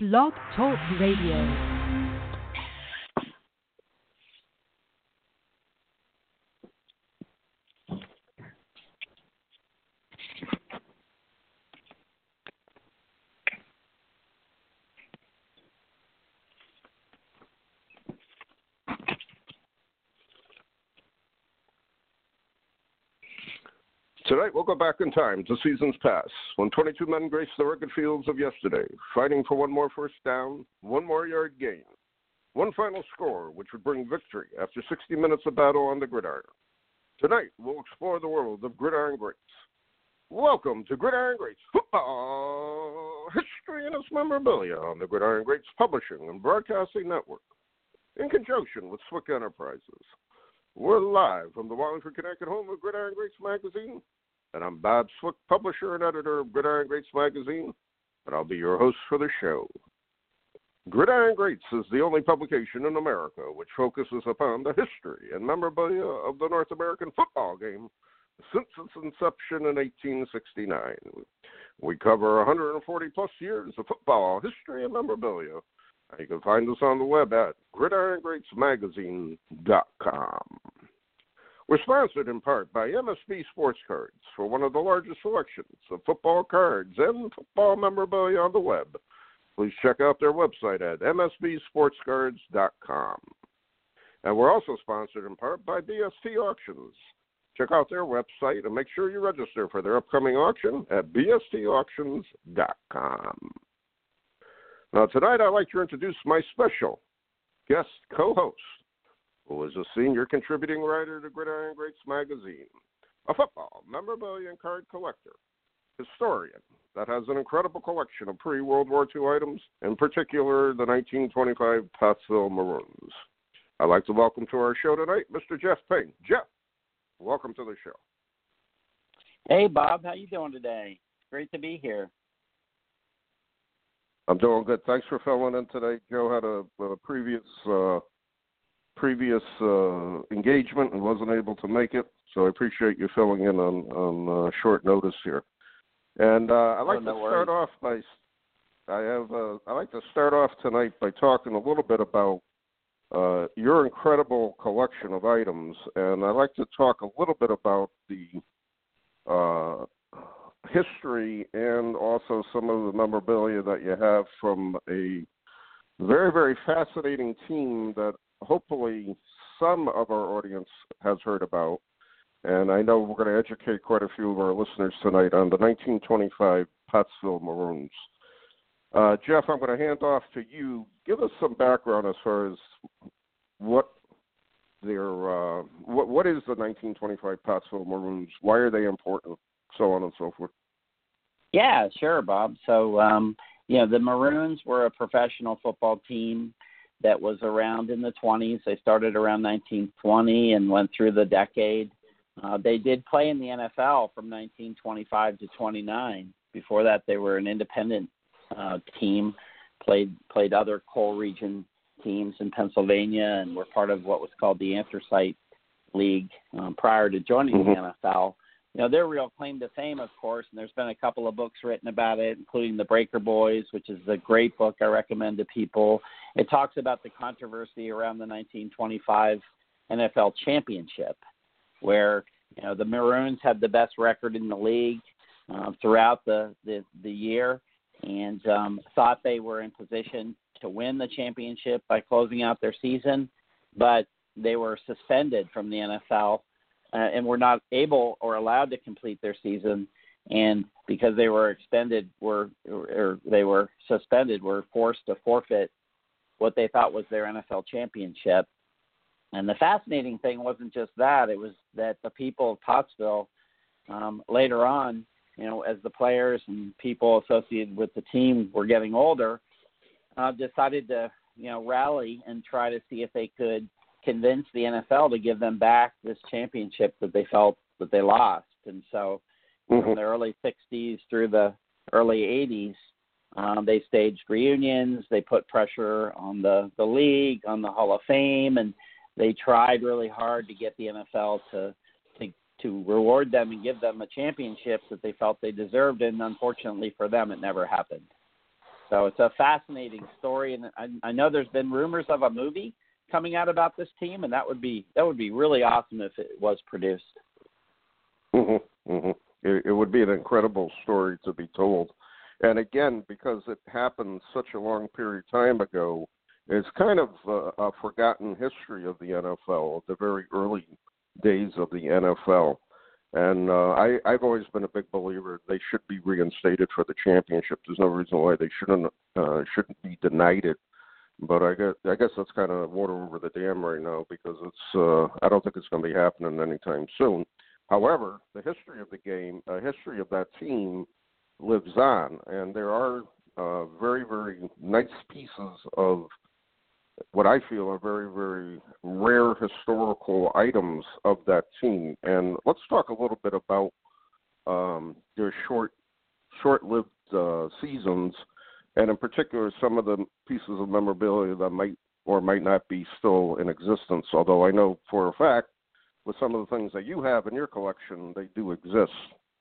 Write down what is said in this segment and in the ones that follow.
Blog Talk Radio. Tonight, we'll go back in time to seasons past when 22 men graced the rugged fields of yesterday, fighting for one more first down, one more yard gain, one final score, which would bring victory after 60 minutes of battle on the gridiron. Tonight, we'll explore the world of gridiron greats. Welcome to Gridiron Greats Football History and its Memorabilia on the Gridiron Greats Publishing and Broadcasting Network in conjunction with Swick Enterprises. We're live from the Wallingford, Connecticut home of Gridiron Greats magazine and I'm Bob Swick, publisher and editor of Gridiron Greats magazine, and I'll be your host for the show. Gridiron Greats is the only publication in America which focuses upon the history and memorabilia of the North American football game since its inception in 1869. We cover 140 plus years of football history and memorabilia. You can find us on the web at gridirongreatsmagazine.com. We're sponsored in part by MSB Sports Cards for one of the largest selections of football cards and football memorabilia on the web. Please check out their website at msbsportscards.com. And we're also sponsored in part by BST Auctions. Check out their website and make sure you register for their upcoming auction at bstauctions.com. Now, tonight I'd like to introduce my special guest co host, who is a senior contributing writer to Gridiron Greats magazine, a football memorabilia and card collector, historian that has an incredible collection of pre World War II items, in particular the 1925 Pottsville Maroons. I'd like to welcome to our show tonight Mr. Jeff Payne. Jeff, welcome to the show. Hey, Bob. How you doing today? Great to be here. I'm doing good. Thanks for filling in today. Joe had a, a previous uh, previous uh, engagement and wasn't able to make it. So I appreciate you filling in on on uh, short notice here. And uh, I'd like oh, no to worries. start off by I have uh, I like to start off tonight by talking a little bit about uh, your incredible collection of items, and I'd like to talk a little bit about the uh, history and also some of the memorabilia that you have from a very very fascinating team that hopefully some of our audience has heard about. And I know we're going to educate quite a few of our listeners tonight on the 1925 Pottsville Maroons. Uh, Jeff, I'm going to hand off to you. Give us some background as far as what their uh, what what is the 1925 Pottsville Maroons? Why are they important? So on and so forth. Yeah, sure, Bob. So, um, you know, the Maroons were a professional football team that was around in the 20s. They started around 1920 and went through the decade. Uh, they did play in the NFL from 1925 to 29. Before that, they were an independent uh, team, played played other coal region teams in Pennsylvania, and were part of what was called the Anthracite League um, prior to joining Mhm. the NFL. You know, their real claim to fame, of course, and there's been a couple of books written about it, including The Breaker Boys, which is a great book I recommend to people. It talks about the controversy around the 1925 NFL championship, where you know the Maroons had the best record in the league uh, throughout the, the the year, and um, thought they were in position to win the championship by closing out their season, but they were suspended from the NFL uh, and were not able or allowed to complete their season. And because they were expended, were or they were suspended, were forced to forfeit what they thought was their NFL championship. And the fascinating thing wasn't just that; it was that the people of Pottsville um, later on, you know, as the players and people associated with the team were getting older, uh, decided to you know rally and try to see if they could convince the NFL to give them back this championship that they felt that they lost. And so, from Mhm. the early '60s through the early '80s, um, they staged reunions. They put pressure on the the league, on the Hall of Fame, and they tried really hard to get the NFL to to to reward them and give them a championship that they felt they deserved. And unfortunately for them, it never happened. So it's a fascinating story, and I, I know there's been rumors of a movie coming out about this team, and that would be that would be really awesome if it was produced. Mhm. Mhm. It, it would be an incredible story to be told, and again, because it happened such a long period of time ago, it's kind of a, a forgotten history of the NFL, the very early days of the NFL. And uh, I, I've always been a big believer they should be reinstated for the championship. There's no reason why they shouldn't uh, shouldn't be denied it. But I guess I guess that's kind of water over the dam right now because it's uh, I don't think it's going to be happening anytime soon. However, the history of the game, a uh, history of that team, lives on, and there are uh, very very nice pieces of what I feel are very, very rare historical items of that team. And let's talk a little bit about um, their short, short-lived uh, seasons, and in particular some of the pieces of memorabilia that might or might not be still in existence. Although I know for a fact, with some of the things that you have in your collection, they do exist.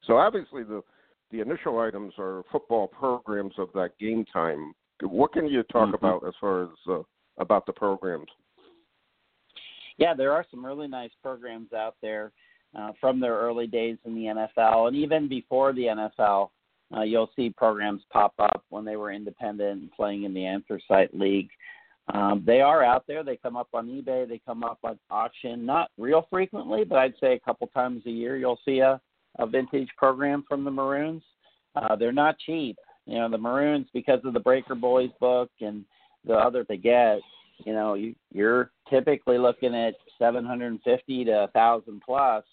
So obviously the the initial items are football programs of that game time. What can you talk mm-hmm. about as far as uh, about the programs? Yeah, there are some really nice programs out there uh, from their early days in the NFL, and even before the NFL, uh, you'll see programs pop up when they were independent and playing in the Anthracite League. Um, they are out there. They come up on eBay. They come up on auction, not real frequently, but I'd say a couple times a year you'll see a, a vintage program from the Maroons. Uh, they're not cheap. You know, the Maroons, because of the Breaker Boys book and the other they get, you know, you, you're typically looking at 750 to 1,000 plus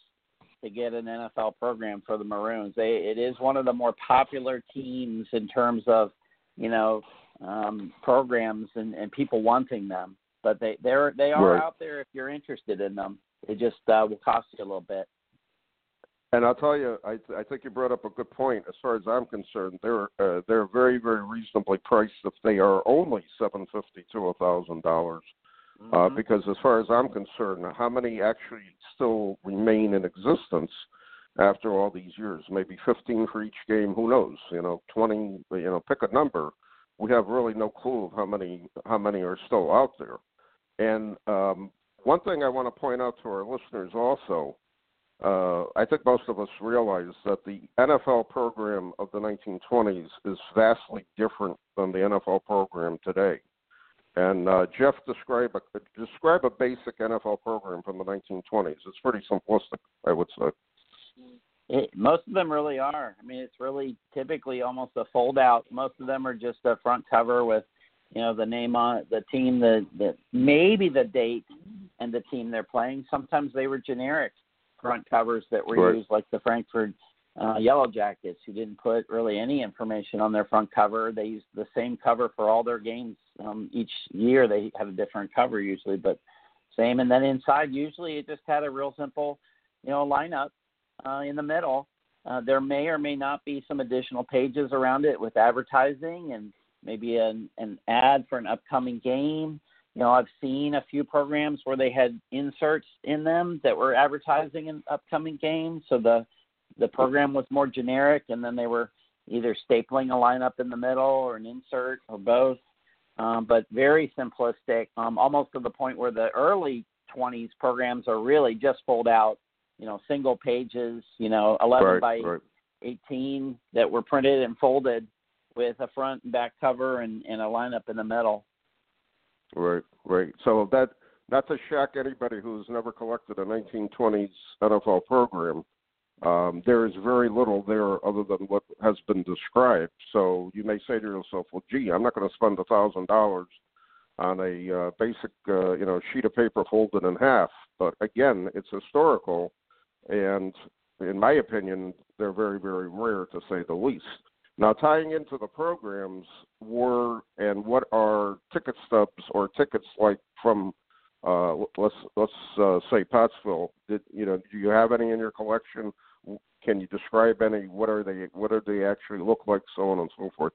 to get an NFL program for the Maroons. They it is one of the more popular teams in terms of, you know, um, programs and, and people wanting them. But they they're they are right. out there if you're interested in them. It just uh, will cost you a little bit. And I'll tell you, I, I think you brought up a good point. As far as I'm concerned, they're uh, they're very very reasonably priced if they are only seven fifty to a thousand dollars. Uh, mm-hmm. Because as far as I'm concerned, how many actually still remain in existence after all these years? Maybe 15 for each game. Who knows? You know, 20. You know, pick a number. We have really no clue of how many how many are still out there. And um, one thing I want to point out to our listeners also uh, I think most of us realize that the NFL program of the 1920s is vastly different than the NFL program today. And uh, Jeff, describe a describe a basic NFL program from the 1920s. It's pretty simplistic, I would say. It, most of them really are. I mean, it's really typically almost a fold out. Most of them are just a front cover with, you know, the name on the team, the the maybe the date and the team they're playing. Sometimes they were generic front covers that were right. used, like the Frankford uh, Yellow Jackets, who didn't put really any information on their front cover. They used the same cover for all their games. Um, each year they have a different cover usually, but same. And then inside, usually it just had a real simple, you know, lineup uh, in the middle. Uh, there may or may not be some additional pages around it with advertising and maybe an, an ad for an upcoming game you know, I've seen a few programs where they had inserts in them that were advertising an upcoming games. So the the program was more generic, and then they were either stapling a lineup in the middle or an insert or both. Um, but very simplistic, um, almost to the point where the early 20s programs are really just fold out, you know, single pages, you know, 11 right, by right. 18 that were printed and folded with a front and back cover and, and a lineup in the middle. Right, right. So that not to shock anybody who's never collected a 1920s NFL program, um, there is very little there other than what has been described. So you may say to yourself, "Well, gee, I'm not going to spend a thousand dollars on a uh, basic, uh, you know, sheet of paper folded in half." But again, it's historical, and in my opinion, they're very, very rare to say the least. Now, tying into the programs, were and what are ticket stubs or tickets like from uh, let's let's uh, say Pottsville? Did you know? Do you have any in your collection? Can you describe any? What are they? What do they actually look like? So on and so forth.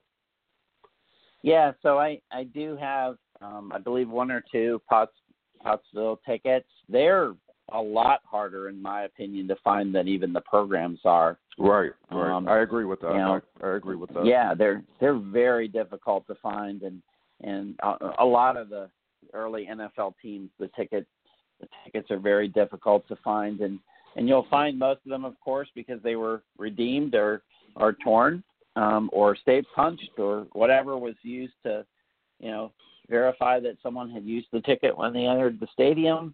Yeah, so I I do have um, I believe one or two Potts, Pottsville tickets. They're a lot harder, in my opinion, to find than even the programs are. Right, right. Um, I agree with that. you know, I, I agree with that. Yeah, they're they're very difficult to find, and and a, a lot of the early NFL teams, the ticket the tickets are very difficult to find, and and you'll find most of them, of course, because they were redeemed or or torn, um, or stay punched, or whatever was used to, you know, verify that someone had used the ticket when they entered the stadium,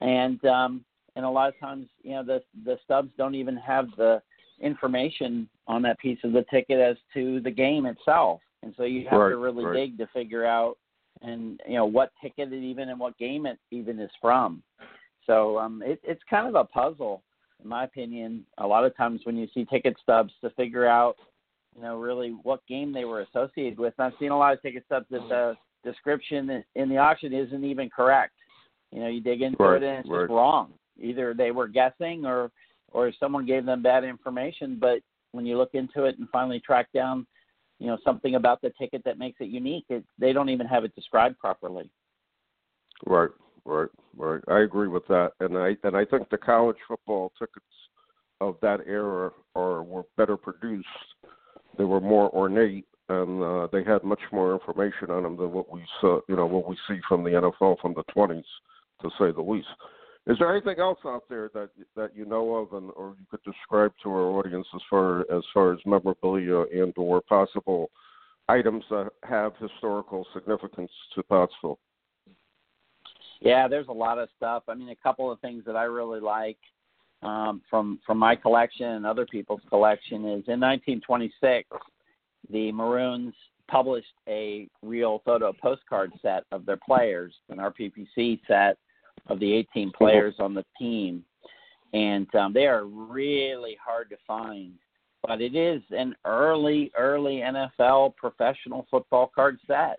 and um, and a lot of times, you know, the the stubs don't even have the information on that piece of the ticket as to the game itself, and so you have Right, to really right. dig to figure out and you know what ticket it even and what game it even is from. So um, it, it's kind of a puzzle, in my opinion. A lot of times when you see ticket stubs to figure out, you know, really what game they were associated with. And I've seen a lot of ticket stubs that the description in the auction isn't even correct. You know, you dig into Right, it and it's just wrong. Either they were guessing or or someone gave them bad information. But when you look into it and finally track down, you know, something about the ticket that makes it unique, it, they don't even have it described properly. Right, right, right. I agree with that, and I and I think the college football tickets of that era are were better produced. They were more ornate, and uh, they had much more information on them than what we saw, you know, what we see from the NFL from the twenties, to say the least. Is there anything else out there that that you know of, and or you could describe to our audience as far as far as memorabilia and or possible items that have historical significance to Pottsville? Yeah, there's a lot of stuff. I mean, a couple of things that I really like um, from from my collection and other people's collection is in 1926, the Maroons published a real photo postcard set of their players, an RPPC set of the 18 players on the team, and um, they are really hard to find. But it is an early, early NFL professional football card set,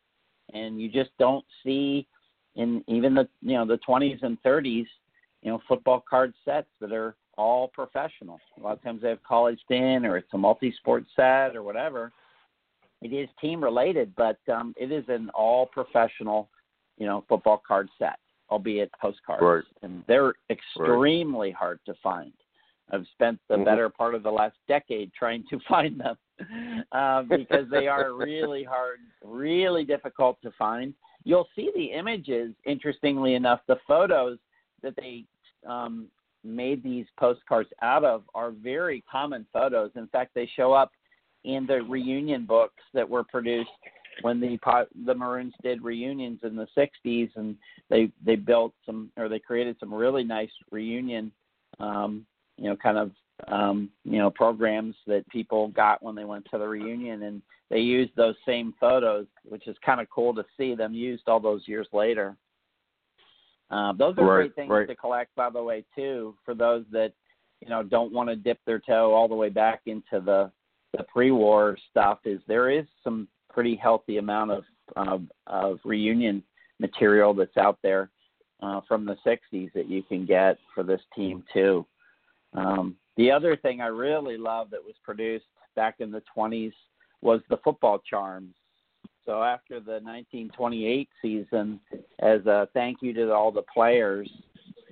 and you just don't see in even the you know the 20s and 30s, you know, football card sets that are all professional. A lot of times they have college in or it's a multi-sport set or whatever. It is team related, but um, it is an all professional, you know, football card set, albeit postcards, Right. and they're extremely hard to find. I've spent the Mhm. better part of the last decade trying to find them uh, because they are really hard, really difficult to find. You'll see the images, interestingly enough, the photos that they um, made these postcards out of are very common photos. In fact, they show up in the reunion books that were produced when the the Maroons did reunions in the '60s, and they they built some or they created some really nice reunion, um, you know, kind of um, you know programs that people got when they went to the reunion, and they used those same photos, which is kind of cool to see them used all those years later. Uh, those are Right, great things right. to collect, by the way, too, for those that you know don't want to dip their toe all the way back into the the pre-war stuff. Is there is some pretty healthy amount of of, of reunion material that's out there uh, from the '60s that you can get for this team too. Um, the other thing I really love that was produced back in the 20s was the football charms. So after the 1928 season, as a thank you to all the players,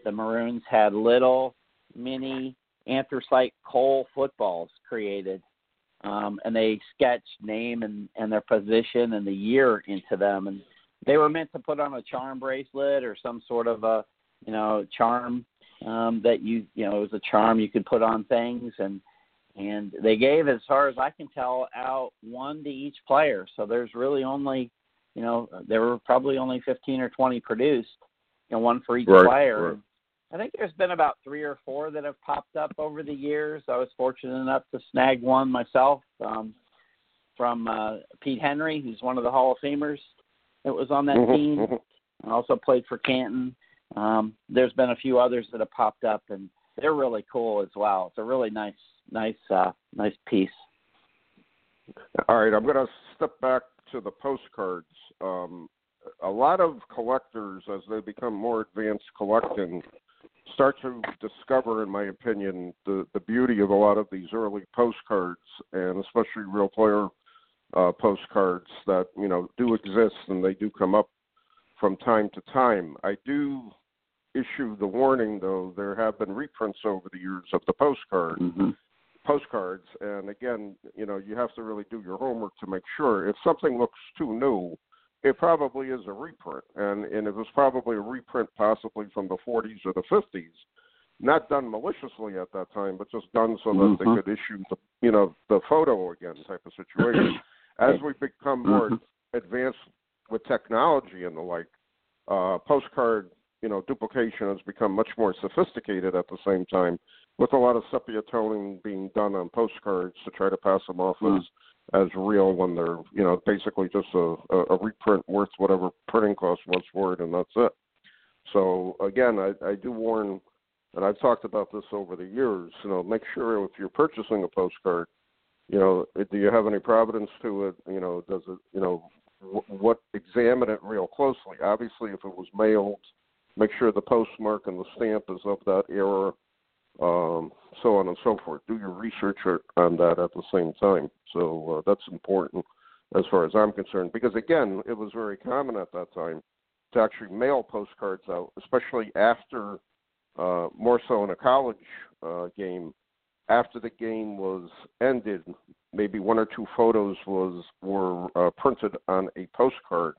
the Maroons had little mini anthracite coal footballs created, um, and they sketched name and, and their position and the year into them, and they were meant to put on a charm bracelet or some sort of a you know charm um, that you you know it was a charm you could put on things. And and they gave as far as I can tell out one to each player. So there's really only you know there were probably only 15 or 20 produced, you know one for each Right, player. right. I think there's been about three or four that have popped up over the years. I was fortunate enough to snag one myself um, from uh, Pete Henry, who's one of the Hall of Famers that was on that Mhm, team. mhm. I also played for Canton. Um, there's been a few others that have popped up, and they're really cool as well. It's a really nice, nice, uh, nice piece. All right, I'm going to step back to the postcards. Um, a lot of collectors, as they become more advanced collecting, start to discover, in my opinion, the, the beauty of a lot of these early postcards, and especially real player uh, postcards that you know do exist and they do come up from time to time. I do issue the warning, though, there have been reprints over the years of the postcard. Mm-hmm. Postcards, and again, you know, you have to really do your homework to make sure. If something looks too new, it probably is a reprint, and and it was probably a reprint, possibly from the 40s or the 50s, not done maliciously at that time, but just done so that Mm-hmm. they could issue the you know the photo again type of situation. As we become more Mhm. advanced with technology and the like, uh, postcard you know duplication has become much more sophisticated at the same time, with a lot of sepia toning being done on postcards to try to pass them off Mm. as as real when they're you know basically just a, a, a reprint worth whatever printing cost was for it, and that's it. So again, I, I do warn, and I've talked about this over the years. You know, make sure if you're purchasing a postcard, you know, do you have any providence to it? You know, does it, you know, wh- what examine it real closely. Obviously, if it was mailed, make sure the postmark and the stamp is of that era um, so on and so forth. Do your research on that at the same time. So uh, that's important as far as I'm concerned, because again, it was very common at that time to actually mail postcards out, especially after, uh, more so in a college uh, game, after the game was ended. Maybe one or two photos was were uh, printed on a postcard,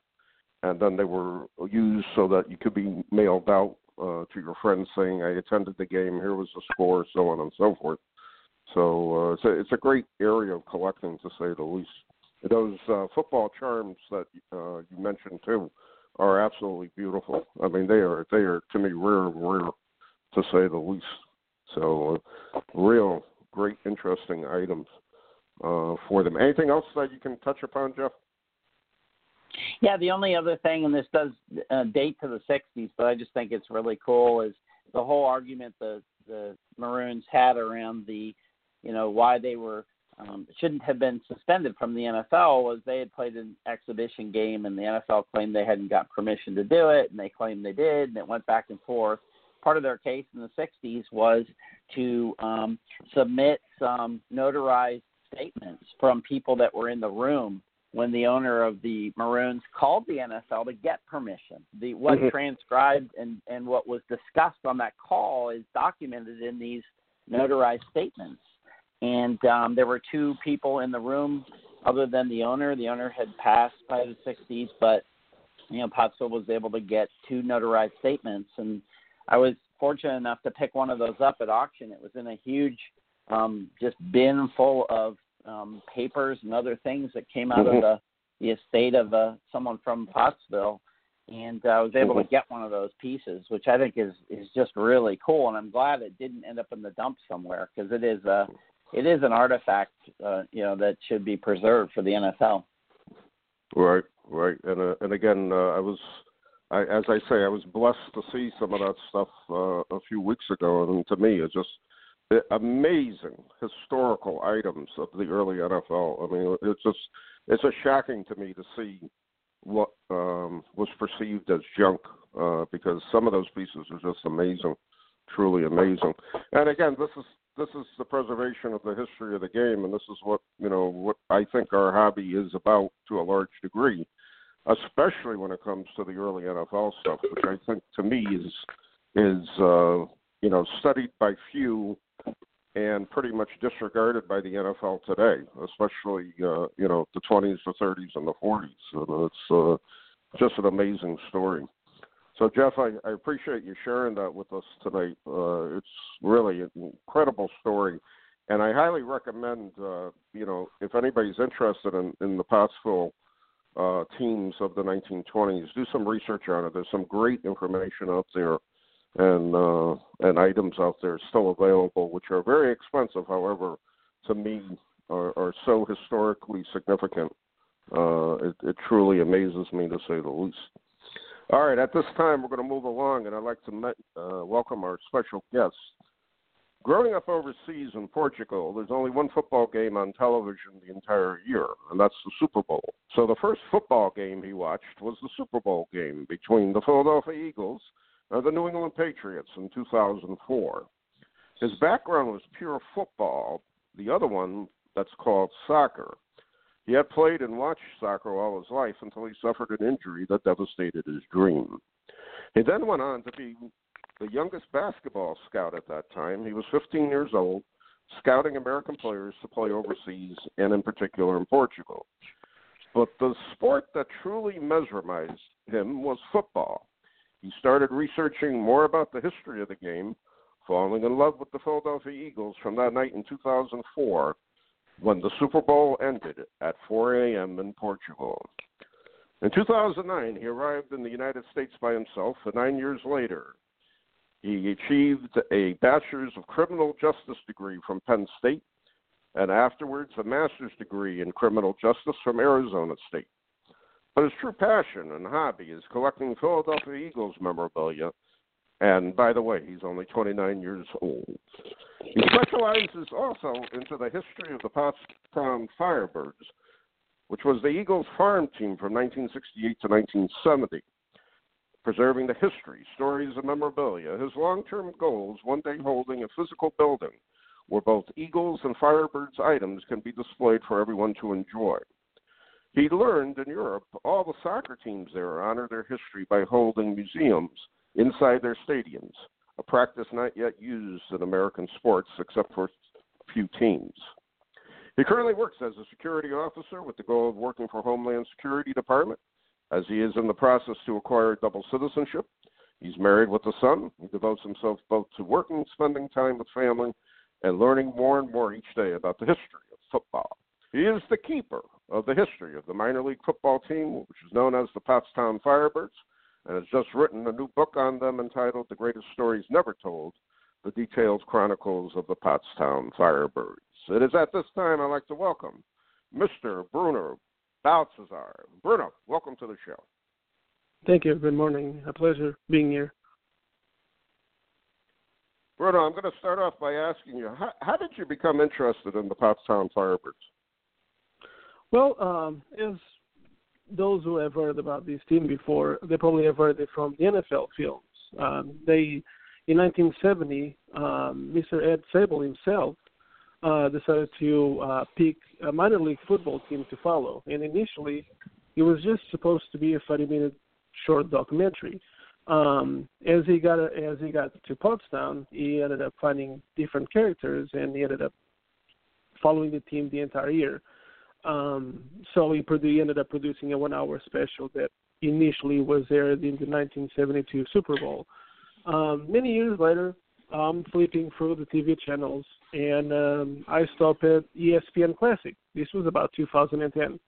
and then they were used so that you could be mailed out uh, to your friends saying, "I attended the game. Here was the score," so on and so forth. So uh, it's a it's a great area of collecting, to say the least. Those uh, football charms that uh, you mentioned too are absolutely beautiful. I mean, they are they are to me rare and rare, to say the least. So, uh, real great, interesting items uh, for them. Anything else that you can touch upon, Jeff? Yeah, the only other thing, and this does uh, date to the '60s, but I just think it's really cool, is the whole argument the the Maroons had around the, you know, why they were um, shouldn't have been suspended from the NFL was they had played an exhibition game, and the NFL claimed they hadn't got permission to do it, and they claimed they did, and it went back and forth. Part of their case in the '60s was to um, submit some notarized statements from people that were in the room when the owner of the Maroons called the NFL to get permission. The what Mhm. transcribed and and what was discussed on that call is documented in these notarized statements. And um, there were two people in the room other than the owner. The owner had passed by the 60s, but you know Pottsville was able to get two notarized statements, and I was fortunate enough to pick one of those up at auction. It was in a huge um, just bin full of um, papers and other things that came out Mhm. of the, the estate of uh, someone from Pottsville, and uh, I was able Mhm. to get one of those pieces, which I think is is just really cool. And I'm glad it didn't end up in the dump somewhere because it is a it is an artifact, uh, you know, that should be preserved for the NFL. Right, right, and uh, and again, uh, I was, I, as I say, I was blessed to see some of that stuff uh, a few weeks ago, and to me, it's just uh, amazing historical items of the early NFL. I mean, it's just, it's just shocking to me to see what um, was perceived as junk, uh, because some of those pieces are just amazing, truly amazing. And again, this is this is the preservation of the history of the game, and this is what you know what I think our hobby is about to a large degree, especially when it comes to the early NFL stuff, which I think to me is is uh, you know studied by few and pretty much disregarded by the NFL today, especially uh, you know the 20s, the 30s, and the 40s. And it's uh, just an amazing story. So, Jeff, I, I appreciate you sharing that with us tonight. Uh, it's really an incredible story, and I highly recommend, uh, you know, if anybody's interested in, in the Pottsville uh, teams of the 1920s, do some research on it. There's some great information out there, and uh, and items out there still available, which are very expensive. However, to me, are, are so historically significant. Uh, it, it truly amazes me to say the least. All right, at this time, we're going to move along, and I'd like to met, uh, welcome our special guest. Growing up overseas in Portugal, there's only one football game on television the entire year, and that's the Super Bowl. So the first football game he watched was the Super Bowl game between the Philadelphia Eagles the New England Patriots in 2004. His background was pure football, the other one that's called soccer. He had played and watched soccer all his life until he suffered an injury that devastated his dream. He then went on to be the youngest basketball scout at that time. He was 15 years old, scouting American players to play overseas and, in particular, in Portugal. But the sport that truly mesmerized him was football. He started researching more about the history of the game, falling in love with the Philadelphia Eagles from that night in 2004 when the Super Bowl ended at 4 a.m. in Portugal. In 2009, he arrived in the United States by himself, and nine years later, he achieved a Bachelor's of Criminal Justice degree from Penn State, and afterwards a Master's degree in Criminal Justice from Arizona State. But his true passion and hobby is collecting Philadelphia Eagles memorabilia, and by the way, he's only 29 years old. He specializes also into the history of the Pottstown Firebirds, which was the Eagles farm team from 1968 to 1970. Preserving the history, stories, and memorabilia, his long term goal is one day holding a physical building where both Eagles and Firebirds items can be displayed for everyone to enjoy. He learned in Europe all the soccer teams there honor their history by holding museums inside their stadiums, a practice not yet used in American sports except for a few teams. He currently works as a security officer with the goal of working for Homeland Security Department, as he is in the process to acquire double citizenship. He's married with a son. He devotes himself both to working, spending time with family, and learning more and more each day about the history of football. He is the keeper of the history of the minor league football team, which is known as the Pottstown Firebirds, and has just written a new book on them entitled The Greatest Stories Never Told The Detailed Chronicles of the Pottstown Firebirds. It is at this time I'd like to welcome Mr. Bruno Balthazar. Bruno, welcome to the show. Thank you. Good morning. A pleasure being here. Bruno, I'm going to start off by asking you how, how did you become interested in the Pottstown Firebirds? Well, um, as those who have heard about this team before, they probably have heard it from the NFL films. Um, they, in 1970, um, Mr. Ed Sabol himself uh, decided to uh, pick a minor league football team to follow. And initially, it was just supposed to be a 30-minute short documentary. Um, as he got as he got to Pottstown, he ended up finding different characters, and he ended up following the team the entire year. Um, so he, produ- he ended up producing a one-hour special that initially was aired in the 1972 Super Bowl. Um, many years later, I'm flipping through the TV channels, and um, I stopped at ESPN Classic. This was about 2010,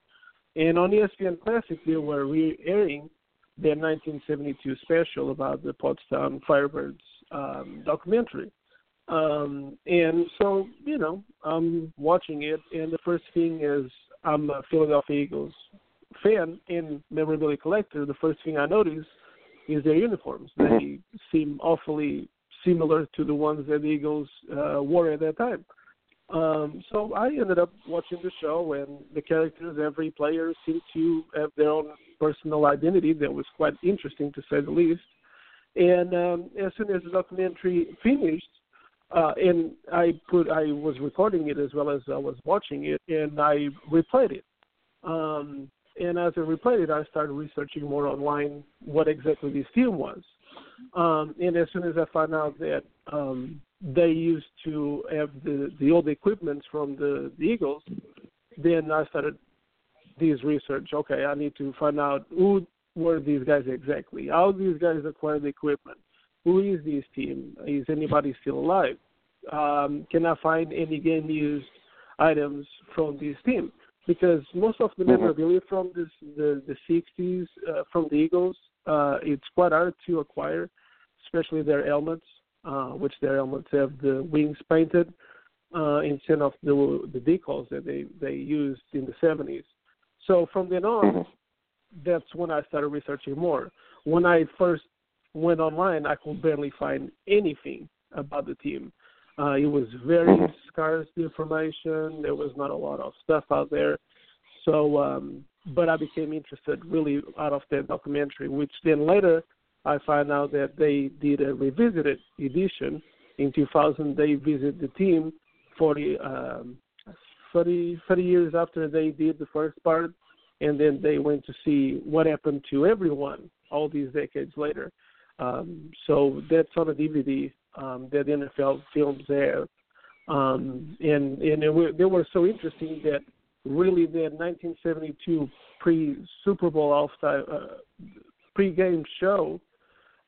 and on ESPN Classic they were re-airing their 1972 special about the Pottstown Firebirds um, documentary. Um, and so, you know, I'm watching it, and the first thing is I'm a Philadelphia Eagles fan and memorabilia collector. The first thing I notice is their uniforms. They seem awfully similar to the ones that the Eagles uh, wore at that time. Um, so I ended up watching the show, and the characters, every player seemed to have their own personal identity that was quite interesting to say the least. And um, as soon as the documentary finished, uh, and I put I was recording it as well as I was watching it, and I replayed it. Um, and as I replayed it, I started researching more online what exactly this team was. Um, and as soon as I found out that um, they used to have the the old equipment from the, the Eagles, then I started this research. Okay, I need to find out who were these guys exactly, how these guys acquired the equipment, who is this team, is anybody still alive, um, can I find any game used items from this team? Because most of the mm-hmm. memorabilia from this, the the 60s uh, from the Eagles, uh, it's quite hard to acquire, especially their helmets, uh, which their helmets have the wings painted uh, instead of the the decals that they they used in the 70s. So from then on, mm-hmm. that's when I started researching more. When I first went online, I could barely find anything about the team. Uh, it was very mm-hmm. scarce information. There was not a lot of stuff out there. So, um, but I became interested really out of that documentary, which then later I found out that they did a revisited edition in 2000. They visited the team 40, um, 30, 30 years after they did the first part, and then they went to see what happened to everyone all these decades later. Um, so that's on a DVD um, that NFL films there, um, and and it were, they were so interesting that really that 1972 pre Super Bowl off uh, pre-game show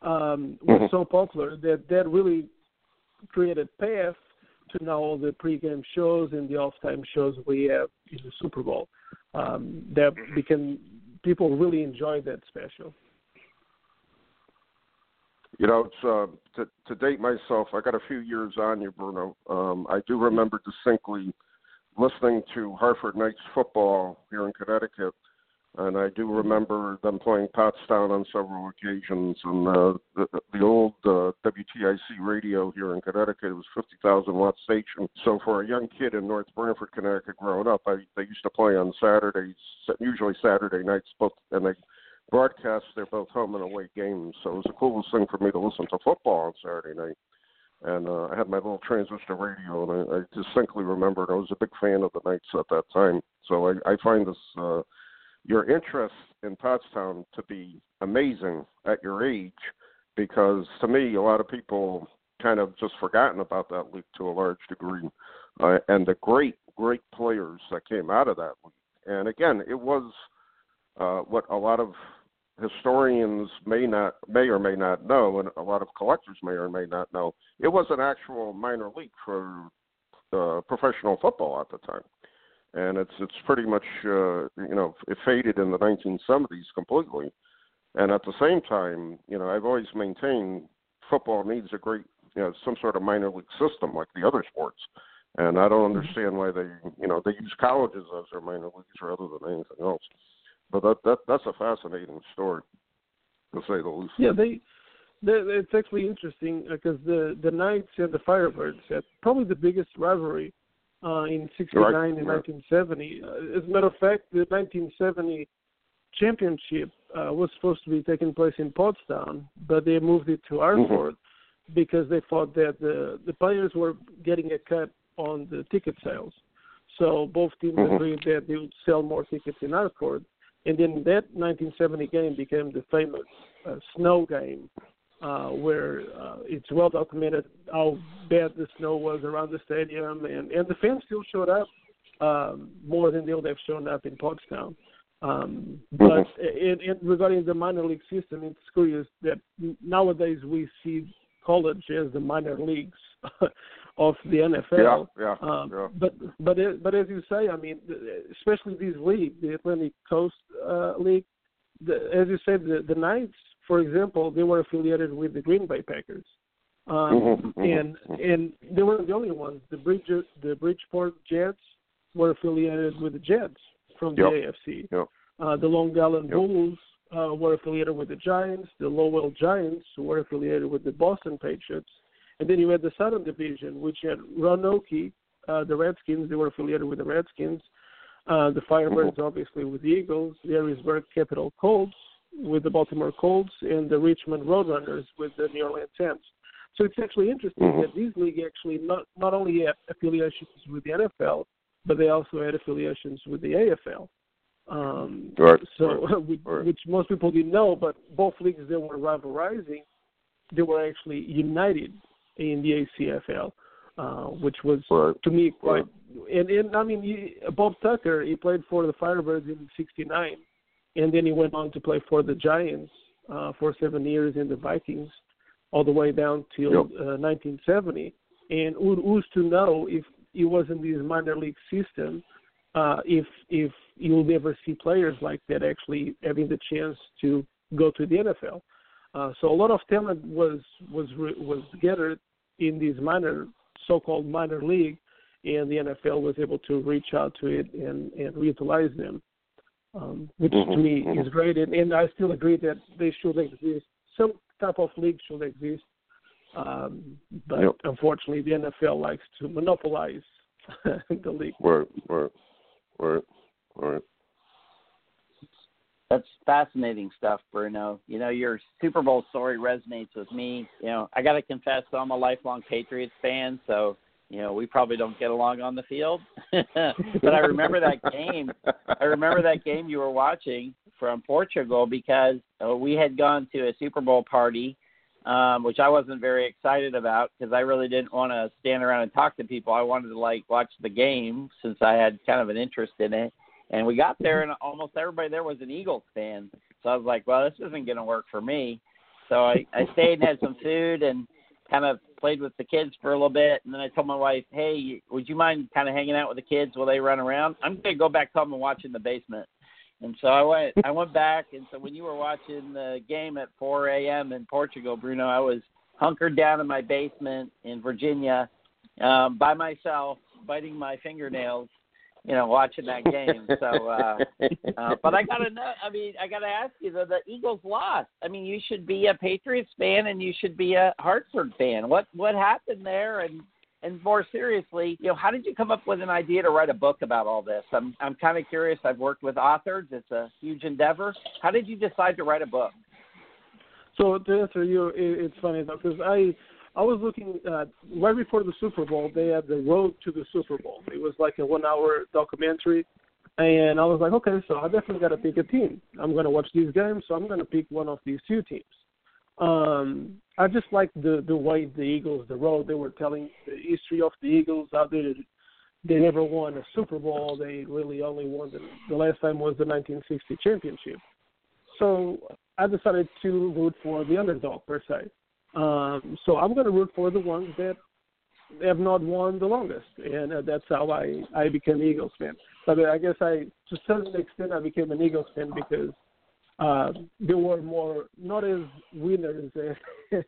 um, was mm-hmm. so popular that that really created path to now all the pre-game shows and the off-time shows we have in the Super Bowl. Um, that became people really enjoyed that special. You know, it's uh, to to date myself. I got a few years on you, Bruno. Um, I do remember distinctly listening to Hartford Knights football here in Connecticut and I do remember them playing Pottstown on several occasions. And uh, the, the old uh, WTIC radio here in Connecticut it was 50,000 watt station. So for a young kid in North Branford, Connecticut, growing up, I they used to play on Saturdays, usually Saturday nights, both, and they broadcast their both home and away games. So it was the coolest thing for me to listen to football on Saturday night. And uh, I had my little transistor radio, and I, I distinctly remember I was a big fan of the Knights at that time. So I, I find this. Uh, your interest in Pottstown to be amazing at your age because to me a lot of people kind of just forgotten about that league to a large degree uh, and the great great players that came out of that league and again it was uh, what a lot of historians may not may or may not know and a lot of collectors may or may not know it was an actual minor league for uh, professional football at the time and it's it's pretty much uh, you know it faded in the 1970s completely. And at the same time, you know, I've always maintained football needs a great you know some sort of minor league system like the other sports. And I don't mm-hmm. understand why they you know they use colleges as their minor leagues rather than anything else. But that that that's a fascinating story, to say the least. Yeah, they. It's actually interesting because the the Knights and the Firebirds had probably the biggest rivalry uh, in '69 right. and 1970. Uh, as a matter of fact, the 1970 championship uh, was supposed to be taking place in Pottstown, but they moved it to Hartford mm-hmm. because they thought that the the players were getting a cut on the ticket sales. So both teams mm-hmm. agreed that they would sell more tickets in Hartford. And then that 1970 game became the famous uh, snow game uh, where uh, it's well documented how bad the snow was around the stadium, and and the fans still showed up um, more than they would have shown up in Pottstown. Um, but mm-hmm. in, in, regarding the minor league system, it's curious that nowadays we see college as the minor leagues of the NFL. Yeah, yeah, um, yeah. But but but as you say, I mean, especially these leagues, the Atlantic Coast uh, League, the, as you said, the the Knights for example, they were affiliated with the Green Bay Packers, um, mm-hmm, mm-hmm, and and they weren't the only ones. The Bridge the Bridgeport Jets were affiliated with the Jets from the yep. AFC. Yep. Uh, the Long Island yep. Bulls uh, were affiliated with the Giants. The Lowell Giants were affiliated with the Boston Patriots. And then you had the Southern Division, which had Roanoke, uh, the Redskins. They were affiliated with the Redskins. Uh, the Firebirds, mm-hmm. obviously, with the Eagles. The Harrisburg Capital Colts with the Baltimore Colts and the Richmond Roadrunners with the New Orleans Saints. So it's actually interesting mm-hmm. that these leagues actually not not only had affiliations with the NFL, but they also had affiliations with the AFL. Um, right. So right. which, right. which most people didn't know, but both leagues that were rivalizing, they were actually united in the ACFL, uh, which was right. to me quite. Right. And, and I mean, he, Bob Tucker, he played for the Firebirds in '69 and then he went on to play for the Giants uh, for seven years in the Vikings, all the way down till yep. uh, 1970. And who's to know if he was in this minor league system, uh, if if you'll ever see players like that actually having the chance to go to the NFL. Uh, so a lot of talent was was was gathered in these minor so-called minor league, and the NFL was able to reach out to it and and utilize them um, which mm-hmm, to me mm-hmm. is great. And, and I still agree that they should exist. Some type of league should exist. Um, but yep. unfortunately, the NFL likes to monopolize the league. Right, right, right, right. That's fascinating stuff, Bruno. You know, your Super Bowl story resonates with me. You know, I got to confess, I'm a lifelong Patriots fan, so you know, we probably don't get along on the field. but I remember that game. I remember that game you were watching from Portugal because uh, we had gone to a Super Bowl party um, which I wasn't very excited about because I really didn't want to stand around and talk to people. I wanted to like watch the game since I had kind of an interest in it. And we got there, and almost everybody there was an Eagles fan. So I was like, well, this isn't going to work for me. So I, I stayed and had some food and kind of played with the kids for a little bit. And then I told my wife, hey, would you mind kind of hanging out with the kids while they run around? I'm going to go back home and watch in the basement. And so I went, I went back, and so when you were watching the game at 4 a.m. in Portugal, Bruno, I was hunkered down in my basement in Virginia um, by myself, biting my fingernails, you know, watching that game. So, uh, uh, but I gotta know. I mean, I gotta ask you though. The Eagles lost. I mean, you should be a Patriots fan and you should be a Hartford fan. What what happened there? And and more seriously, you know, how did you come up with an idea to write a book about all this? I'm I'm kind of curious. I've worked with authors. It's a huge endeavor. How did you decide to write a book? So to answer you, it's funny though because I I was looking at right before the Super Bowl. They had the Road to the Super Bowl. It was like a one-hour documentary, and I was like, okay, so I definitely got to pick a team. I'm going to watch these games, so I'm going to pick one of these two teams. Um, I just like the the way the Eagles, the road they were telling the history of the Eagles. How they they never won a Super Bowl. They really only won the, the last time was the 1960 championship. So I decided to root for the underdog per se. Um, so I'm going to root for the ones that have not won the longest, and uh, that's how I I became Eagles fan. But I guess I to a certain extent I became an Eagles fan because uh, they were more not as winners as,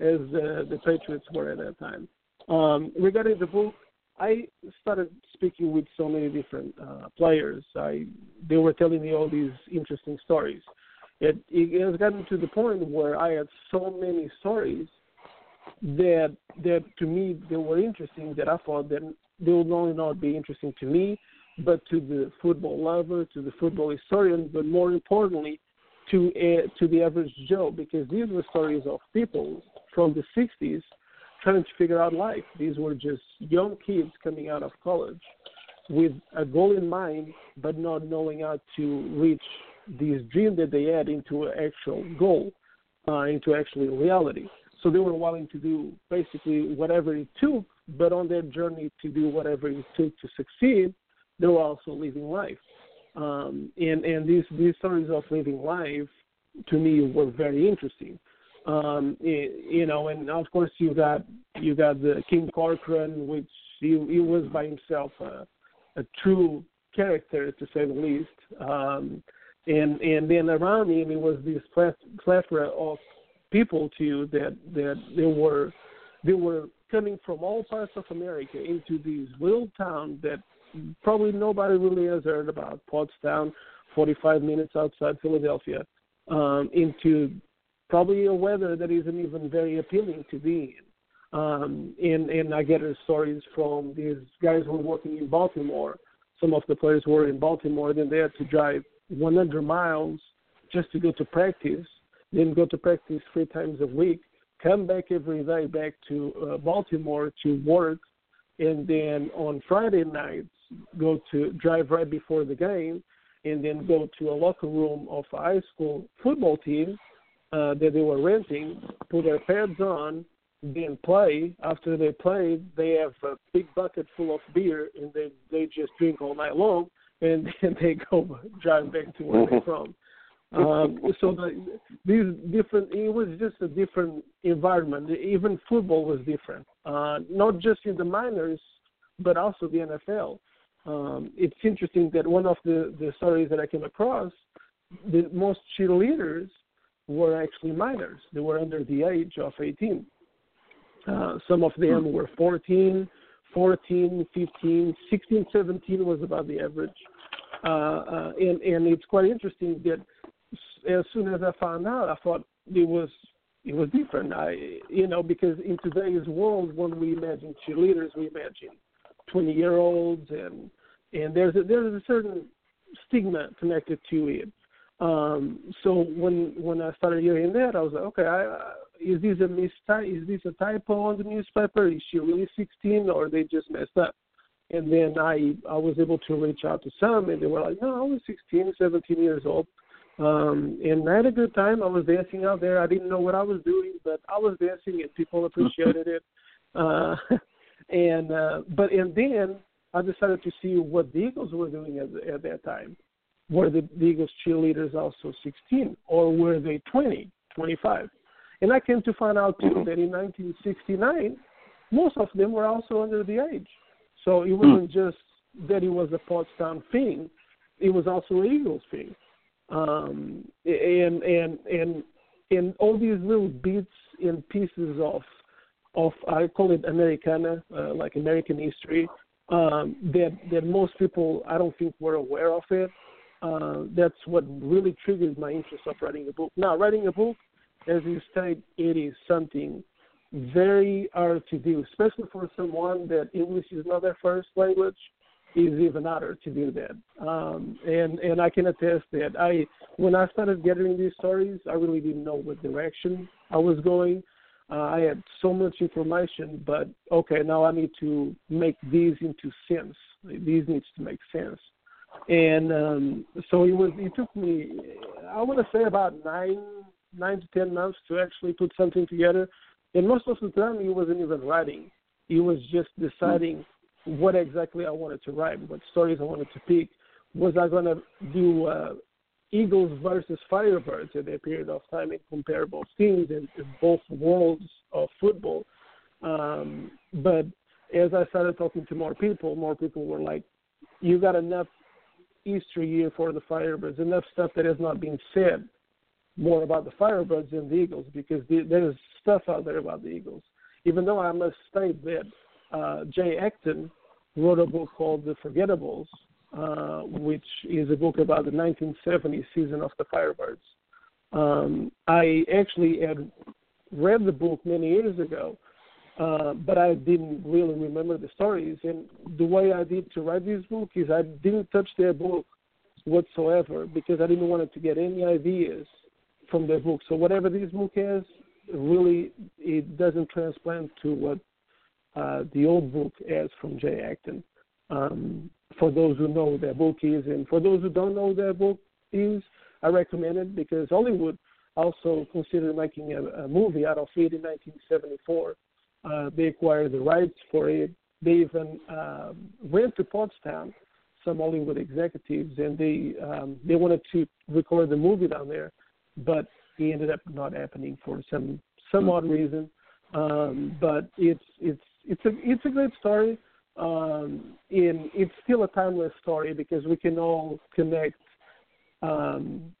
as uh, the Patriots were at that time. Um, regarding the book, I started speaking with so many different uh, players. I they were telling me all these interesting stories. It, it has gotten to the point where I had so many stories that that to me they were interesting that I thought that they would only not be interesting to me, but to the football lover, to the football historian, but more importantly, to uh, to the average Joe, because these were stories of people from the '60s trying to figure out life. These were just young kids coming out of college with a goal in mind, but not knowing how to reach this dream that they had into an actual goal, uh, into actually reality. So they were willing to do basically whatever it took, but on their journey to do whatever it took to succeed, they were also living life. Um, and and these these stories of living life to me were very interesting. Um, it, you know, and of course you got you got the King Corcoran, which he, he was by himself a, a true character to say the least. Um, and and then around him it was this plethora of people too that that they were they were coming from all parts of America into this little town that probably nobody really has heard about, Pottstown, 45 minutes outside Philadelphia, um, into probably a weather that isn't even very appealing to be in. Um, and and I get stories from these guys who are working in Baltimore. Some of the players were in Baltimore, then they had to drive 100 miles just to go to practice, then go to practice three times a week, come back every day back to uh, Baltimore to work, and then on Friday nights go to drive right before the game, and then go to a locker room of a high school football team uh, that they were renting, put their pads on, then play. After they play, they have a big bucket full of beer, and they they just drink all night long and then they go drive back to where they're from. Um, so the, these different, it was just a different environment. Even football was different, uh, not just in the minors, but also the NFL. Um, it's interesting that one of the, the stories that I came across, the most cheerleaders were actually minors. They were under the age of 18. Uh, some of them hmm. were 14, 14, 15, 16, 17 was about the average. Uh, uh, and, and it's quite interesting that as soon as I found out, I thought it was it was different. I you know because in today's world, when we imagine cheerleaders, we imagine 20 year olds and and there's a, there's a certain stigma connected to it. Um, so when when I started hearing that, I was like, okay, I, is this a mis is this a typo on the newspaper? Is she really 16 or they just messed up? And then I I was able to reach out to some, and they were like, no, I was 16, 17 years old. Um, and I had a good time. I was dancing out there. I didn't know what I was doing, but I was dancing, and people appreciated it. Uh, and uh, but and then I decided to see what the Eagles were doing at, at that time. Were the, the Eagles cheerleaders also 16, or were they 20, 25? And I came to find out too that in 1969, most of them were also under the age. So it wasn't just that it was a Pottstown thing; it was also an Eagles thing. Um, and and and and all these little bits and pieces of of I call it Americana, uh, like American history, um, that that most people I don't think were aware of it. Uh, that's what really triggered my interest of writing a book. Now, writing a book, as you said, it is something very hard to do, especially for someone that English is not their first language. Is even harder to do that, um, and and I can attest that I when I started gathering these stories, I really didn't know what direction I was going. Uh, I had so much information, but okay, now I need to make these into sense. These needs to make sense, and um, so it was. It took me, I want to say, about nine, nine to ten months to actually put something together. And most of the time, he wasn't even writing. He was just deciding what exactly I wanted to write, what stories I wanted to pick. Was I going to do uh, Eagles versus Firebirds at that period of time in comparable teams in, in both worlds of football. Um, but as I started talking to more people, more people were like, "You got enough Easter here for the Firebirds, enough stuff that has not been said more about the Firebirds than the Eagles, because the, there's stuff out there about the Eagles. Even though I must state that uh, Jay Acton wrote a book called The Forgettables, uh, which is a book about the 1970 season of the Firebirds. Um, I actually had read the book many years ago, uh, but I didn't really remember the stories. And the way I did to write this book is I didn't touch their book whatsoever because I didn't want to get any ideas from their book. So whatever this book has, really, it doesn't transplant to what uh, the old book has from Jay Acton. Um, for those who know their book is, and for those who don't know their book is, I recommend it because Hollywood also considered making a, a movie out of it in 1974. Uh, they acquired the rights for it. They even uh, went to Pottstown, some Hollywood executives, and they um, they wanted to record the movie down there, but it ended up not happening for some some odd reason. Um, but it's it's it's a it's a great story um, in it's still a timeless story because we can all connect. Um,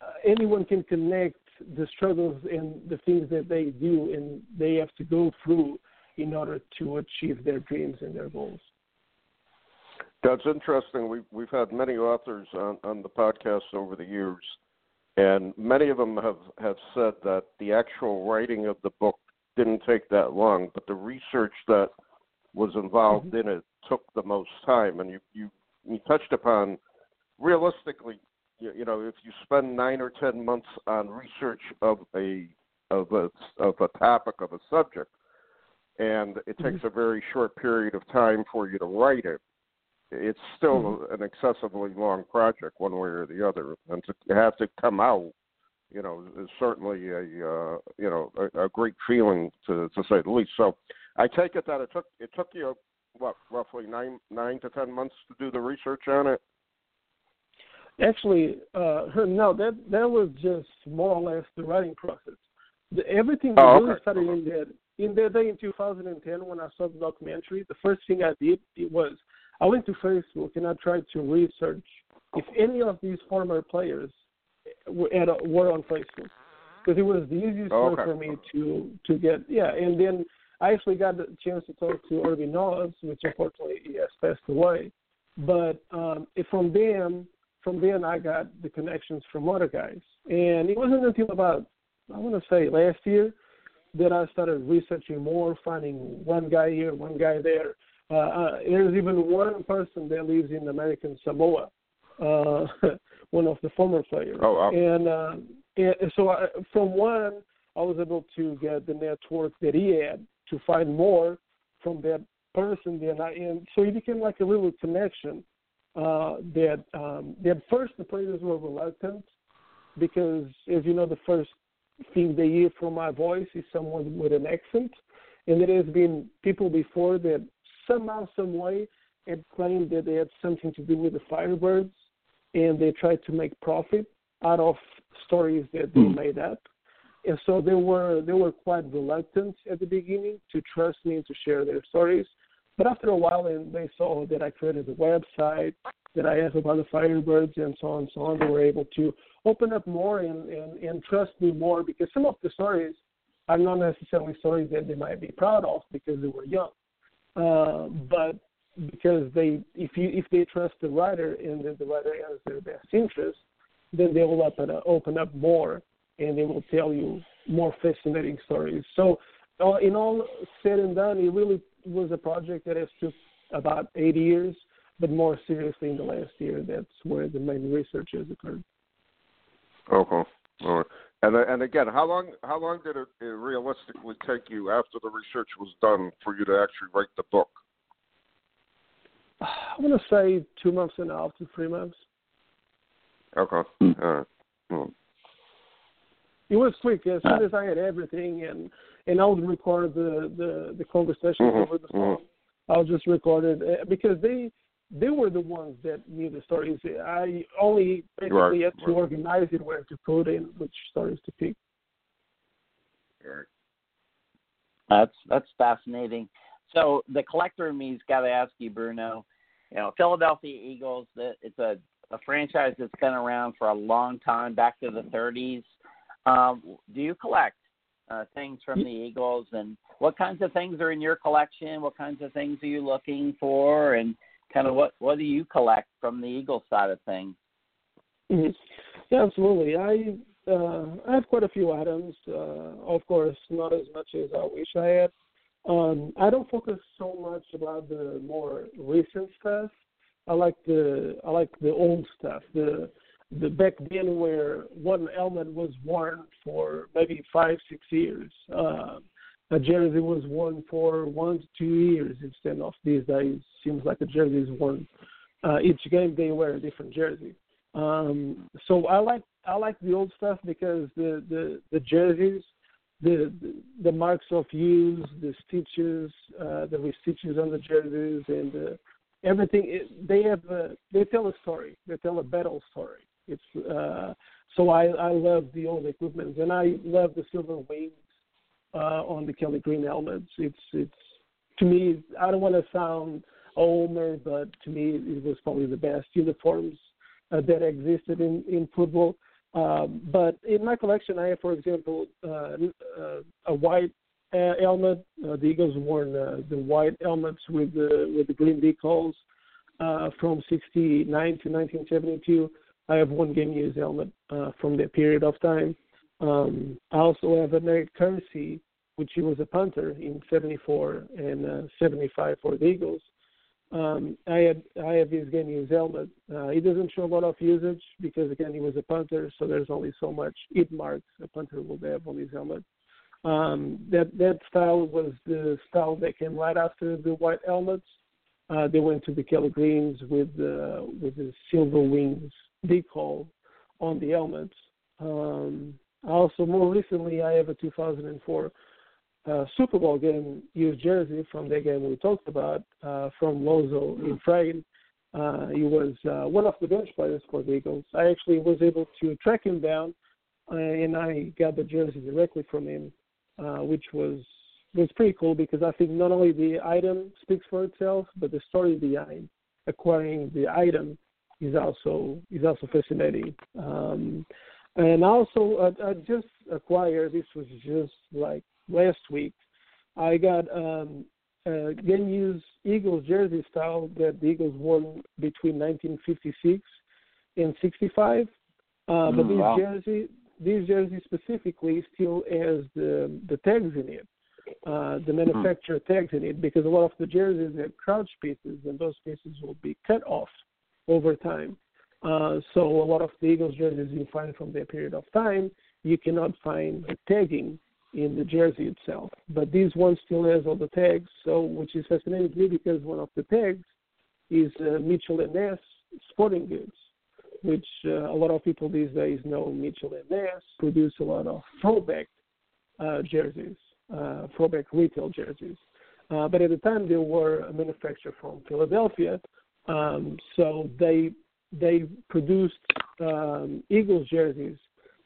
uh, anyone can connect the struggles and the things that they do and they have to go through in order to achieve their dreams and their goals. That's interesting. We've we've had many authors on, on the podcast over the years, and many of them have have said that the actual writing of the book didn't take that long, but the research that was involved mm-hmm. in it took the most time. And you you you touched upon realistically, you, you know, if you spend nine or ten months on research of a of a of a topic of a subject, and it takes mm-hmm. a very short period of time for you to write it. It's still mm-hmm. an excessively long project, one way or the other, and to have to come out, you know, is certainly a uh, you know a, a great feeling to to say the least. So, I take it that it took it took you what roughly nine nine to ten months to do the research on it. Actually, uh, no, that that was just more or less the writing process. The, everything oh, really okay. started in that in that day in 2010 when I saw the documentary. The first thing I did it was I went to Facebook and I tried to research if any of these former players were, at, were on Facebook because it was the easiest oh, way for me to to get yeah. And then I actually got the chance to talk to Irby Nobbs, which unfortunately he has passed away. But um, from then, from then I got the connections from other guys, and it wasn't until about I want to say last year that I started researching more, finding one guy here, one guy there. Uh, uh, there's even one person that lives in American Samoa, uh, one of the former players. Oh, wow. And, uh, and so I, from one, I was able to get the network that he had to find more from that person then I and so it became like a little connection uh that um that first the players were reluctant because, as you know, the first thing they hear from my voice is someone with an accent, and there has been people before that somehow, some way, had claimed that they had something to do with the Firebirds, and they tried to make profit out of stories that they mm. made up. And so they were they were quite reluctant at the beginning to trust me and to share their stories. But after a while, and they saw that I created a website, that I have about the Firebirds, and so on and so on, they were able to open up more and, and, and trust me more because some of the stories are not necessarily stories that they might be proud of because they were young. Uh, but because they if you if they trust the writer and that the writer has their best interest, then they will open up, open up more and they will tell you more fascinating stories. So, uh, in all said and done, it really was a project that has took about eight years, but more seriously in the last year, that's where the main research has occurred. Okay. All right. And and again, how long how long did it, it realistically take you after the research was done for you to actually write the book? I want to say two months and a half to three months. Okay. Hmm. All right. Hmm. It was quick. As soon as I had everything, and and I would record the the the conversation mm-hmm. over the phone. Mm-hmm. I'll just record it uh, because they they were the ones that knew the stories. I only basically right. had to right. organize it, where to put in, which stories to pick. Right. That's that's fascinating. So the collector in me's got to ask you, Bruno. You know, Philadelphia Eagles. It's a a franchise that's been around for a long time, back to the 30s. Um, do you collect uh, things from the Eagles, and what kinds of things are in your collection? What kinds of things are you looking for, and kind of what what do you collect from the Eagle side of things? Mm-hmm. Yeah, absolutely. I uh, I have quite a few items. Uh, of course, not as much as I wish I had. Um, I don't focus so much about the more recent stuff. I like the I like the old stuff. The the back then where one helmet was worn for maybe five six years. Uh, a jersey was worn for one to two years instead of these days. Seems like a jersey is worn uh, each game they wear a different jersey. Um, so I like I like the old stuff because the the, the jerseys, the, the the marks of use, the stitches, uh, the stitches on the jerseys, and the everything it, they have a, they tell a story they tell a battle story it's uh so i i love the old equipment and i love the silver wings uh on the kelly green helmets it's it's to me i don't want to sound older but to me it was probably the best uniforms uh, that existed in in football um, but in my collection, I have, for example, uh, uh, a white uh, helmet. Uh, the Eagles wore uh, the white helmets with the with the green decals uh, from '69 to 1972. I have one game used helmet uh, from that period of time. Um, I also have an Eric Kersey, which he was a punter in '74 and uh, '75 for the Eagles. Um, I had I have his game used helmet. Uh, he doesn't show a lot of usage because again he was a punter, so there's only so much hit marks a punter will have on his helmet. Um, that that style was the style that came right after the white helmets. Uh, they went to the Kelly Greens with the with the silver wings decal on the helmets. Um, also, more recently, I have a 2004 uh, Super Bowl game used jersey from the game we talked about uh, from Lozo in Frayne. Uh, he was uh, one of the bench players for the Eagles. I actually was able to track him down, uh, and I got the jersey directly from him uh, which was was pretty cool because I think not only the item speaks for itself, but the story behind acquiring the item is also is also fascinating. Um, and also, I, I just acquired. This was just like last week. I got um, a game used Eagles jersey style that the Eagles won between 1956 and 65. Uh, mm, but this wow. jersey, this jersey specifically still has the the tags in it, uh, the hmm. manufacturer mm. tags in it, because a lot of the jerseys have crouch pieces, and those pieces will be cut off over time. Uh, so a lot of the Eagles jerseys you find from that period of time, you cannot find tagging in the jersey itself. But this one still has all the tags, so which is fascinating to me because one of the tags is uh, Mitchell and Ness Sporting Goods which uh, a lot of people these days know Mitchell and Ness, produce a lot of throwback uh, jerseys, uh, throwback retail jerseys. Uh, but at the time, they were manufactured from Philadelphia, um, so they they produced um, Eagles jerseys